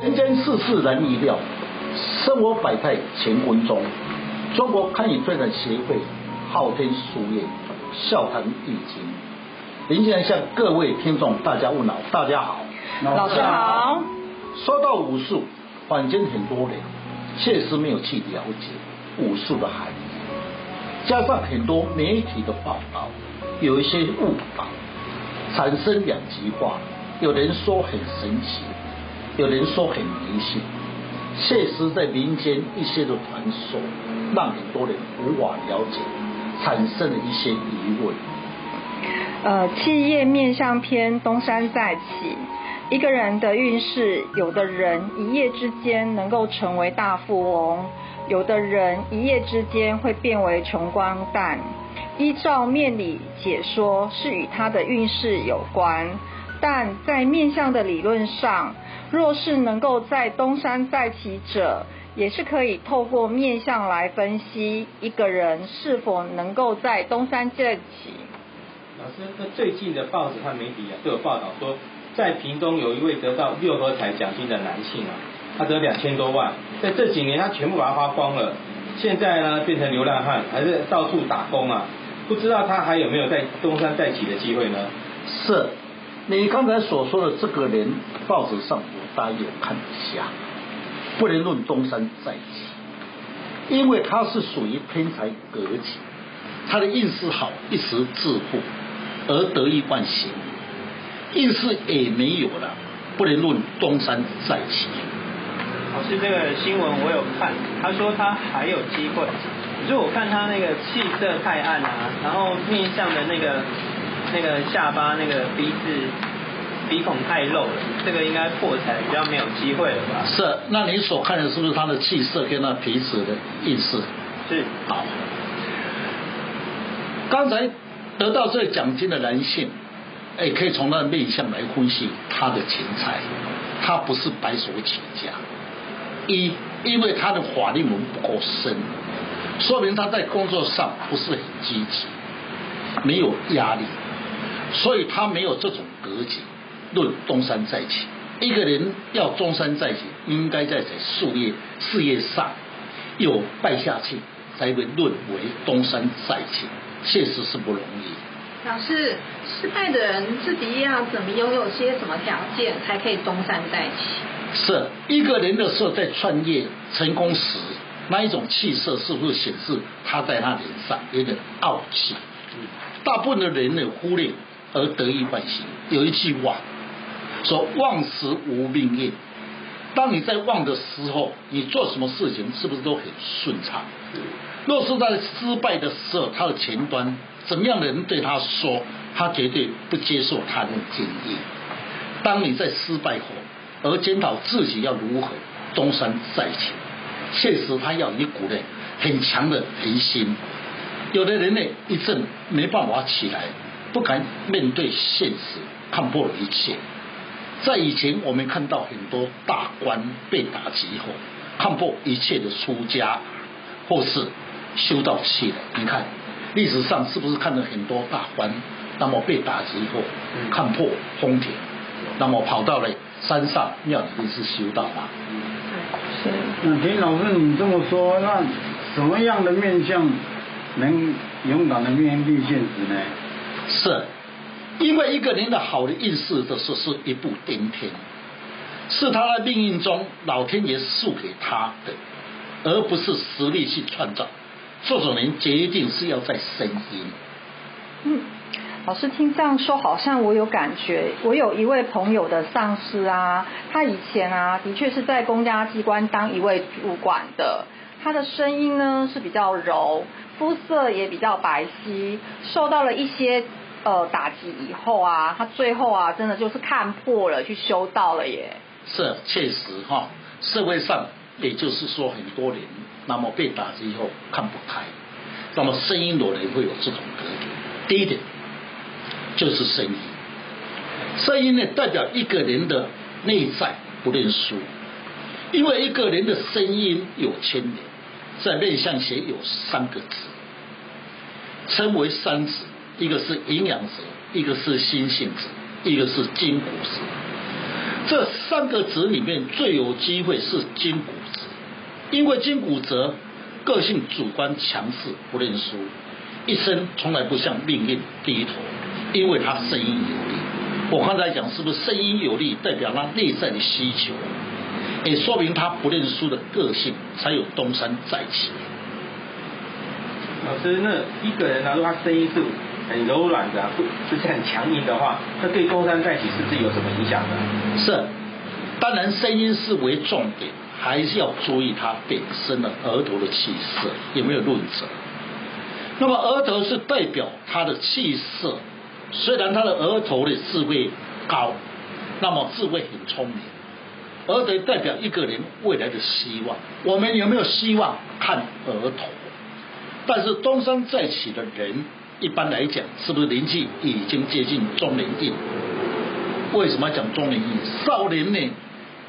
人间世事难预料，生活百态乾坤中。中国餐饮发展协会昊天书院笑谈易经，林先生向各位听众大家问好，大家好，老师好。说到武术，坊间很多人确实没有去了解武术的含义，加上很多媒体的报道，有一些误导，产生两极化。有人说很神奇。有人说很迷信，确实在民间一些的传说，让很多人无法了解，产生了一些疑问。呃，企业面相篇东山再起，一个人的运势，有的人一夜之间能够成为大富翁，有的人一夜之间会变为穷光蛋。依照面理解说，是与他的运势有关，但在面相的理论上。若是能够在东山再起者，也是可以透过面相来分析一个人是否能够在东山再起。老师，那最近的报纸和媒体啊都有报道说，在屏东有一位得到六合彩奖金的男性啊，他得两千多万，在这几年他全部把它花光了，现在呢变成流浪汉，还是到处打工啊，不知道他还有没有在东山再起的机会呢？是，你刚才所说的这个人，报纸上。大家有看一下，不能论东山再起，因为他是属于偏财格局，他的运势好，一时致富而得意忘形，运势也没有了，不能论东山再起。老师，这个新闻我有看，他说他还有机会，可是我看他那个气色太暗啊，然后面相的那个那个下巴那个鼻子。鼻孔太露了，这个应该破财比较没有机会了吧？是，那你所看的是不是他的气色跟他鼻子的运势？是。好，刚才得到这个奖金的男性，哎，可以从他的面相来分析他的钱财，他不是白手起家，一因为他的法令纹不够深，说明他在工作上不是很积极，没有压力，所以他没有这种格局。论东山再起，一个人要东山再起，应该在在事业事业上有败下去，才会论为东山再起，确实是不容易。老师，失败的人自己要怎么拥有些什么条件，才可以东山再起？是一个人的时候在创业成功时，那一种气色是不是显示他在他脸上有点傲气？大部分的人呢忽略而得意忘形。有一句话。说旺时无命运，当你在旺的时候，你做什么事情是不是都很顺畅？若是在失败的时候，他的前端怎么样的人对他说，他绝对不接受他的建议。当你在失败后，而检讨自己要如何东山再起，确实他要一股呢很强的恒心。有的人呢一阵没办法起来，不敢面对现实，看破了一切。在以前，我们看到很多大官被打击后，看破一切的出家，或是修道气的。你看历史上是不是看到很多大官，那么被打击后，看破风铁，那么跑到了山上庙里面是修道嘛？是。那田老师，你这么说，那什么样的面相能勇敢的面对现实呢？是。因为一个人的好的运势就是是一步登天，是他的命运中老天爷赐给他的，而不是实力去创造。这种人决定是要在声音。嗯，老师听这样说，好像我有感觉。我有一位朋友的上司啊，他以前啊的确是在公家机关当一位主管的，他的声音呢是比较柔，肤色也比较白皙，受到了一些。呃，打击以后啊，他最后啊，真的就是看破了，去修道了耶。是，确实哈，社会上也就是说，很多人那么被打击以后看不开，那么声音的人会有这种格局。第一点就是声音，声音呢代表一个人的内在不认输，因为一个人的声音有牵连，在面相学有三个字，称为三子。一个是营养子，一个是心性子，一个是筋骨子。这三个子里面最有机会是筋骨子，因为筋骨子个性主观强势，不认输，一生从来不向命运低头，因为他声音有力。我刚才讲是不是声音有力，代表他内在的需求，也说明他不认输的个性，才有东山再起。老师，那一个人呢，如果他声音是很柔软的，不是很强硬的话，那对东山再起是不是有什么影响呢？是，当然声音是为重点，还是要注意他本身的额头的气色有没有润泽。那么额头是代表他的气色，虽然他的额头的智慧高，那么智慧很聪明，额头代表一个人未来的希望。我们有没有希望看额头？但是东山再起的人，一般来讲，是不是年纪已经接近中年印？为什么要讲中年印？少年呢，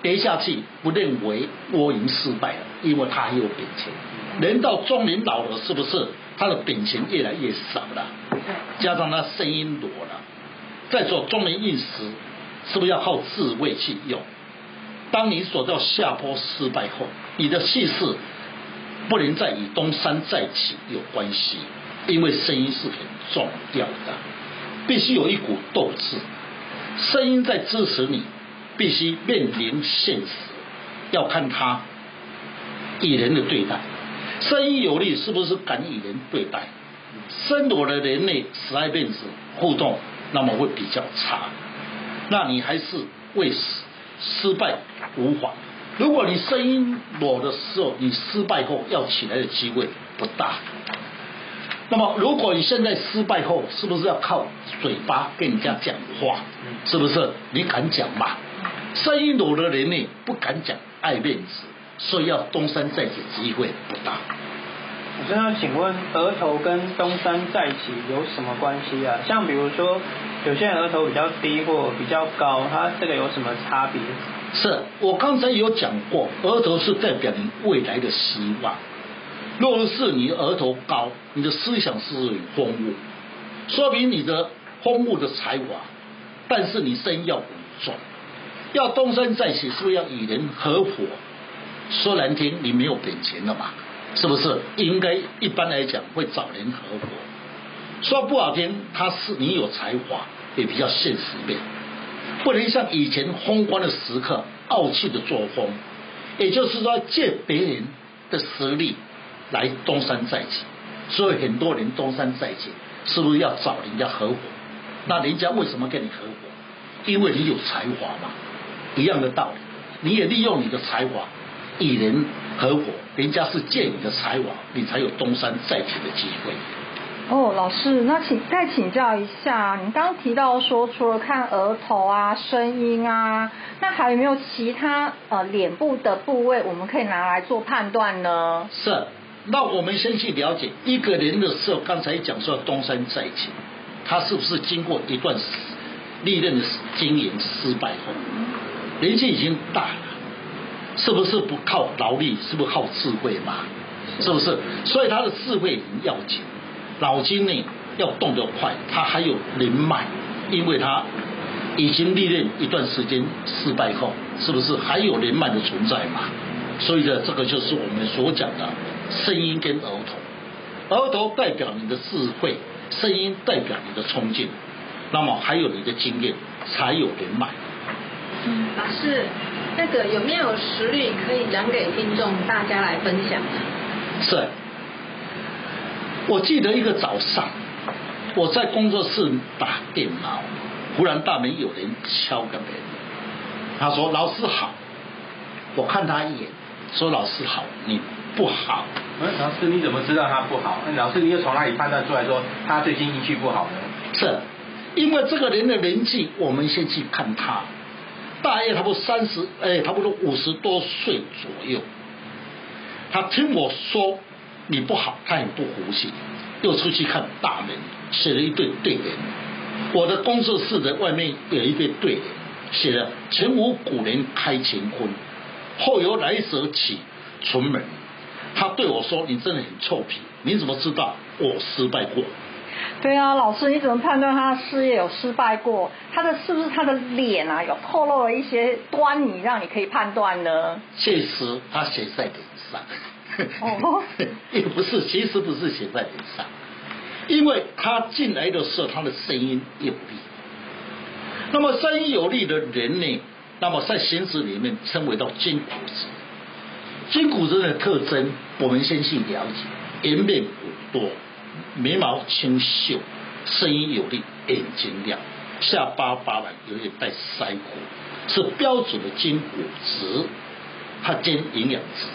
跌下去不认为我已经失败了，因为他还有本钱。人到中年老了，是不是他的本钱越来越少了？加上他声音弱了，在做中年印时，是不是要靠智慧去用？当你走到下坡失败后，你的气势不能再与东山再起有关系。因为声音是很重要的，必须有一股斗志，声音在支持你，必须面临现实，要看他与人的对待，声音有力是不是敢与人对待？声弱的人呢，十来辈子互动，那么会比较差，那你还是为失失败无妨。如果你声音弱的时候，你失败后要起来的机会不大。那么，如果你现在失败后，是不是要靠嘴巴跟人家讲话？是不是？你敢讲吗？声音弱的人呢，不敢讲，爱面子，所以要东山再起机会不大。我现在请问，额头跟东山再起有什么关系啊？像比如说，有些人额头比较低或比较高，它这个有什么差别？是我刚才有讲过，额头是代表你未来的希望。若是你额头高，你的思想是丰富，说明你的丰富的才华，但是你身要稳重，要东山再起，是不是要与人合伙？说难听，你没有本钱了嘛？是不是？应该一般来讲会找人合伙。说不好听，他是你有才华，也比较现实面，不能像以前风光的时刻傲气的作风，也就是说借别人的实力。来东山再起，所以很多人东山再起，是不是要找人家合伙？那人家为什么跟你合伙？因为你有才华嘛，一样的道理。你也利用你的才华与人合伙，人家是借你的才华，你才有东山再起的机会。哦，老师，那请再请教一下，你刚刚提到说，除了看额头啊、声音啊，那还有没有其他呃脸部的部位，我们可以拿来做判断呢？是。那我们先去了解一个人的时候，刚才讲说东山再起，他是不是经过一段历练的经营失败后，年纪已经大了，是不是不靠劳力，是不是靠智慧嘛？是不是？所以他的智慧很要紧，脑筋呢要动得快，他还有人脉，因为他已经历练一段时间失败后，是不是还有人脉的存在嘛？所以呢，这个就是我们所讲的。声音跟额头，额头代表你的智慧，声音代表你的冲劲，那么还有你的经验，才有人脉。嗯，老师，那个有没有实例可以讲给听众大家来分享？是，我记得一个早上，我在工作室打电脑，忽然大门有人敲个门，他说：“老师好。”我看他一眼，说：“老师好，你。”不好，嗯，老师你怎么知道他不好？老师你又从哪里判断出来说他最近运气不好呢？是，因为这个人的年纪，我们先去看他，大约差不多三十，哎，差不多五十多岁左右。他听我说你不好，他很不服气，又出去看大门，写了一对对联。我的工作室的外面有一对对联，写了前无古人开乾坤，后有来者起存门。他对我说：“你真的很臭皮，你怎么知道我失败过？”对啊，老师，你怎么判断他的事业有失败过？他的是不是他的脸啊有透露了一些端倪，让你可以判断呢？确实，他写在脸上。哦，也不是，其实不是写在脸上，因为他进来的时候，他的声音有力。那么声音有力的人呢，那么在形式里面称为到筋骨质。筋骨质的特征，我们先去了解：颜面骨多。眉毛清秀，声音有力，眼睛亮，下巴发软，有点带腮红，是标准的筋骨质，它兼营养值。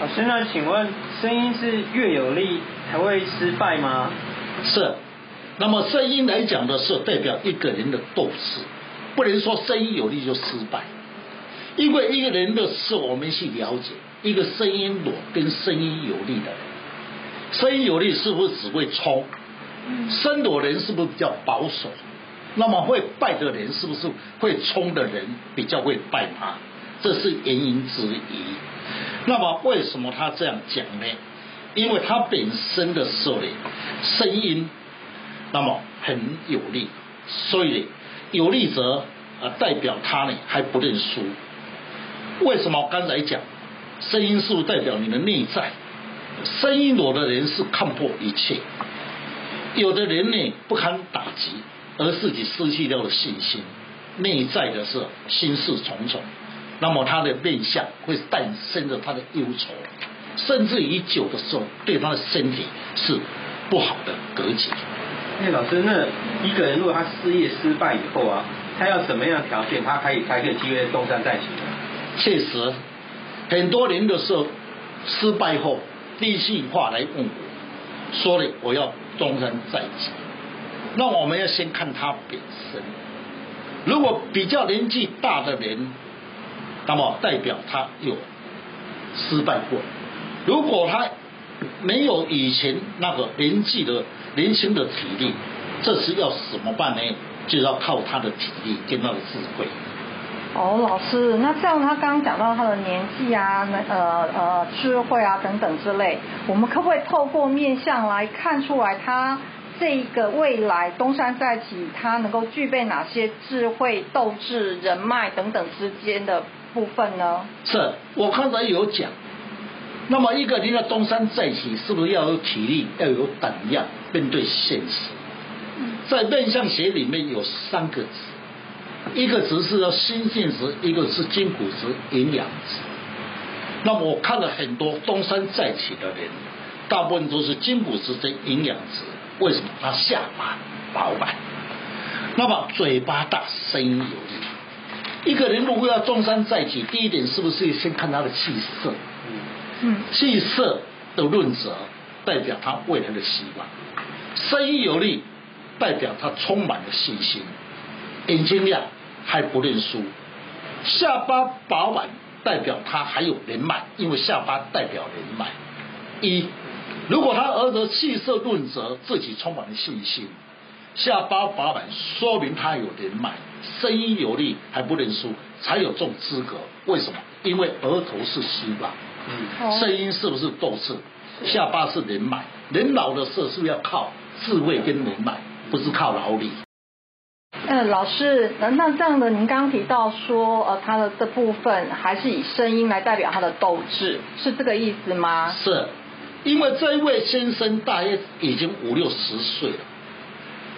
老师，那请问声音是越有力才会失败吗？是，那么声音来讲的是代表一个人的斗志，不能说声音有力就失败，因为一个人的事我们去了解，一个声音弱跟声音有力的人。声音有力是不是只会冲？声弱人是不是比较保守？那么会败的人是不是会冲的人比较会败他？这是原因之一。那么为什么他这样讲呢？因为他本身的时候呢，声音那么很有力，所以有力者啊代表他呢还不认输。为什么我刚才讲声音是不是代表你的内在？声音弱的人是看破一切，有的人呢不堪打击，而自己失去掉了信心，内在的是心事重重，那么他的面相会诞生着他的忧愁，甚至于久的时候对他的身体是不好的格局。那老师，那一个人如果他事业失败以后啊，他要什么样的条件，他可以才可以机会东山再起呢？确实，很多人的时候失败后。第一句话来问我，说了我要东山再起，那我们要先看他本身。如果比较年纪大的人，那么代表他有失败过；如果他没有以前那个年纪的年轻的体力，这是要怎么办呢？就要靠他的体力跟他的智慧。哦，老师，那这样他刚刚讲到他的年纪啊，那呃呃智慧啊等等之类，我们可不可以透过面相来看出来他这个未来东山再起，他能够具备哪些智慧、斗志、人脉等等之间的部分呢？是我刚才有讲，那么一个人要东山再起，是不是要有体力，要有胆量面对现实？在面相学里面有三个字。一个值是要心性值，一个是筋骨值、营养值。那么我看了很多东山再起的人，大部分都是筋骨值跟营养值。为什么？他下巴饱满，那么嘴巴大，声音有力。一个人如果要东山再起，第一点是不是先看他的气色？嗯，气色的润泽代表他未来的希望。声音有力，代表他充满了信心。眼睛亮还不认输，下巴饱满代表他还有人脉，因为下巴代表人脉。一，如果他儿子气色润泽自己充满了信心，下巴饱满说明他有人脉，声音有力还不认输，才有这种资格。为什么？因为额头是希望，嗯，声音是不是斗志？下巴是人脉，人老的时候是不是要靠智慧跟人脉，不是靠劳力？嗯，老师，那那这样的，您刚刚提到说，呃，他的这部分还是以声音来代表他的斗志，是这个意思吗？是，因为这一位先生大约已经五六十岁了，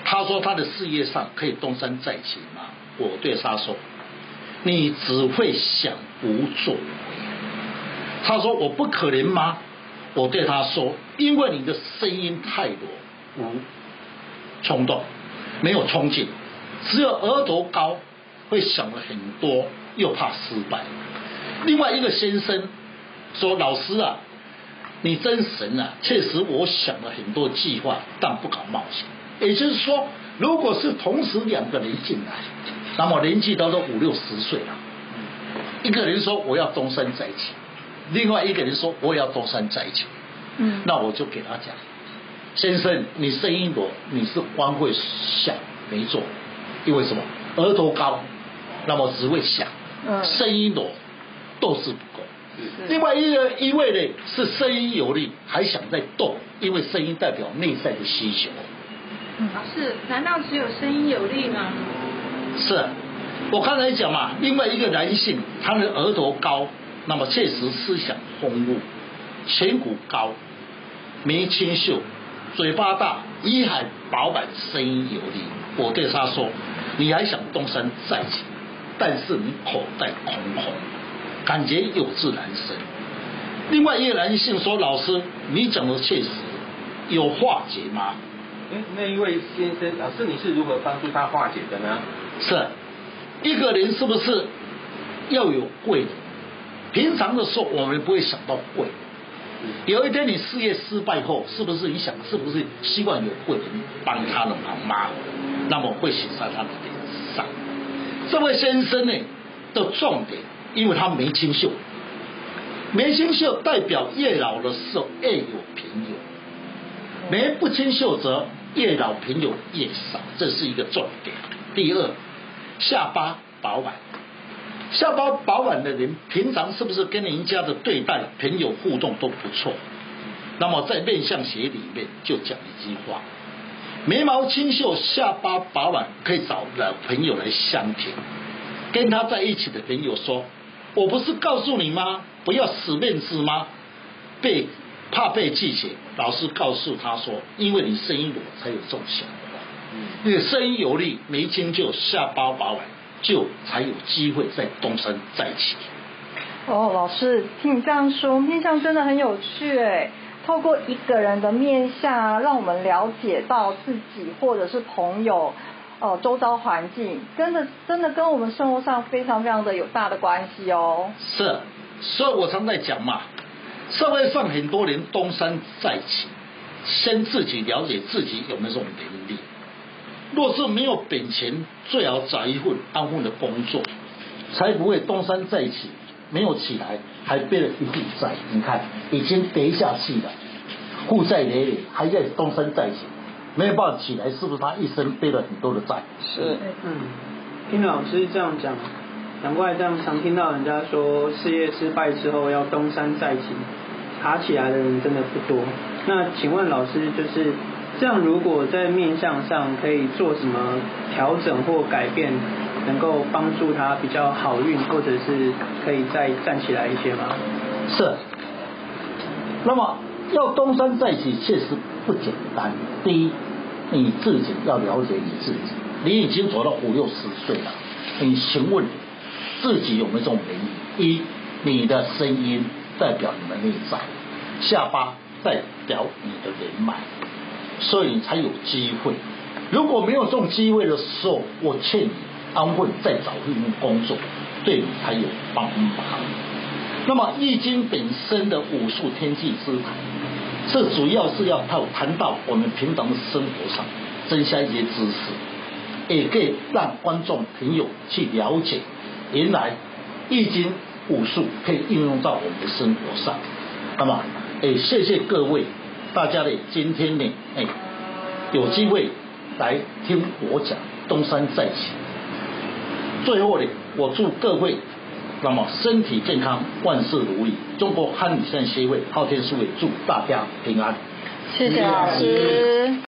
他说他的事业上可以东山再起吗？我对他说，你只会想不作为。他说我不可能吗？我对他说，因为你的声音太弱，无冲动，没有冲劲。只有额头高，会想了很多，又怕失败。另外一个先生说：“老师啊，你真神啊！确实，我想了很多计划，但不敢冒险。也就是说，如果是同时两个人进来，那么年纪都都五六十岁了，一个人说我要东山再起，另外一个人说我也要东山再起。嗯，那我就给他讲，先生，你声音弱，你是光会想没做。”因为什么？额头高，那么只会想，声音弱，斗志不够。另外一个一位呢是声音有力，还想再斗，因为声音代表内在的需求。老师，难道只有声音有力吗？是，我刚才讲嘛，另外一个男性，他的额头高，那么确实思想丰富，颧骨高，眉清秀，嘴巴大，仪海饱满，声音有力。我对他说：“你还想东山再起，但是你口袋空空，感觉有志难伸。”另外一个男性说：“老师，你讲的确实，有化解吗？”哎，那一位先生，老师，你是如何帮助他化解的呢？是，一个人是不是要有贵人？平常的时候我们不会想到贵。有一天你事业失败后，是不是你想是不是希望有贵人帮他的忙吗？那么会写在他的脸上。这位先生呢的重点，因为他眉清秀，眉清秀代表越老的时候越有朋友，眉不清秀则。越老朋友越少，这是一个重点。第二，下巴饱满，下巴饱满的人，平常是不是跟人家的对待、朋友互动都不错？那么在面相学里面就讲一句话：眉毛清秀、下巴饱满，可以找老朋友来相挺。跟他在一起的朋友说：“我不是告诉你吗？不要死面子吗？”被。怕被拒绝，老师告诉他说：“因为你声音裸，才有这种想法。因为声音有力，眉清就下巴饱满，就才有机会再东山再起。”哦，老师听你这样说，面相真的很有趣哎。透过一个人的面相，让我们了解到自己或者是朋友，呃，周遭环境，真的真的跟我们生活上非常非常的有大的关系哦。是，所以我常在讲嘛。社会上很多人东山再起，先自己了解自己有没有这种能力。若是没有本钱，最好找一份安稳的工作，才不会东山再起。没有起来，还背了一笔债。你看，已经跌下去了，负债累累，还在东山再起，没有办法起来，是不是他一生背了很多的债？是，嗯，听老师这样讲，难怪这样常听到人家说，事业失败之后要东山再起。爬起来的人真的不多。那请问老师，就是这样，如果在面相上可以做什么调整或改变，能够帮助他比较好运，或者是可以再站起来一些吗？是。那么要东山再起，确实不简单。第一，你自己要了解你自己。你已经走到五六十岁了，你询问自己有没有这种能力？一，你的声音。代表你的内在，下巴代表你的人脉，所以你才有机会。如果没有这种机会的时候，我劝你安稳再找一份工作，对你才有帮忙。那么易经本身的武术天机之谈，这主要是要谈谈到我们平常的生活上增加一些知识，也可以让观众朋友去了解，原来易经。武术可以应用到我们的生活上，那么，哎，谢谢各位，大家呢，今天呢，哎，有机会来听我讲东山再起。最后呢，我祝各位，那么身体健康，万事如意。中国汉语现代协会昊天书院祝大家平安。谢谢老师。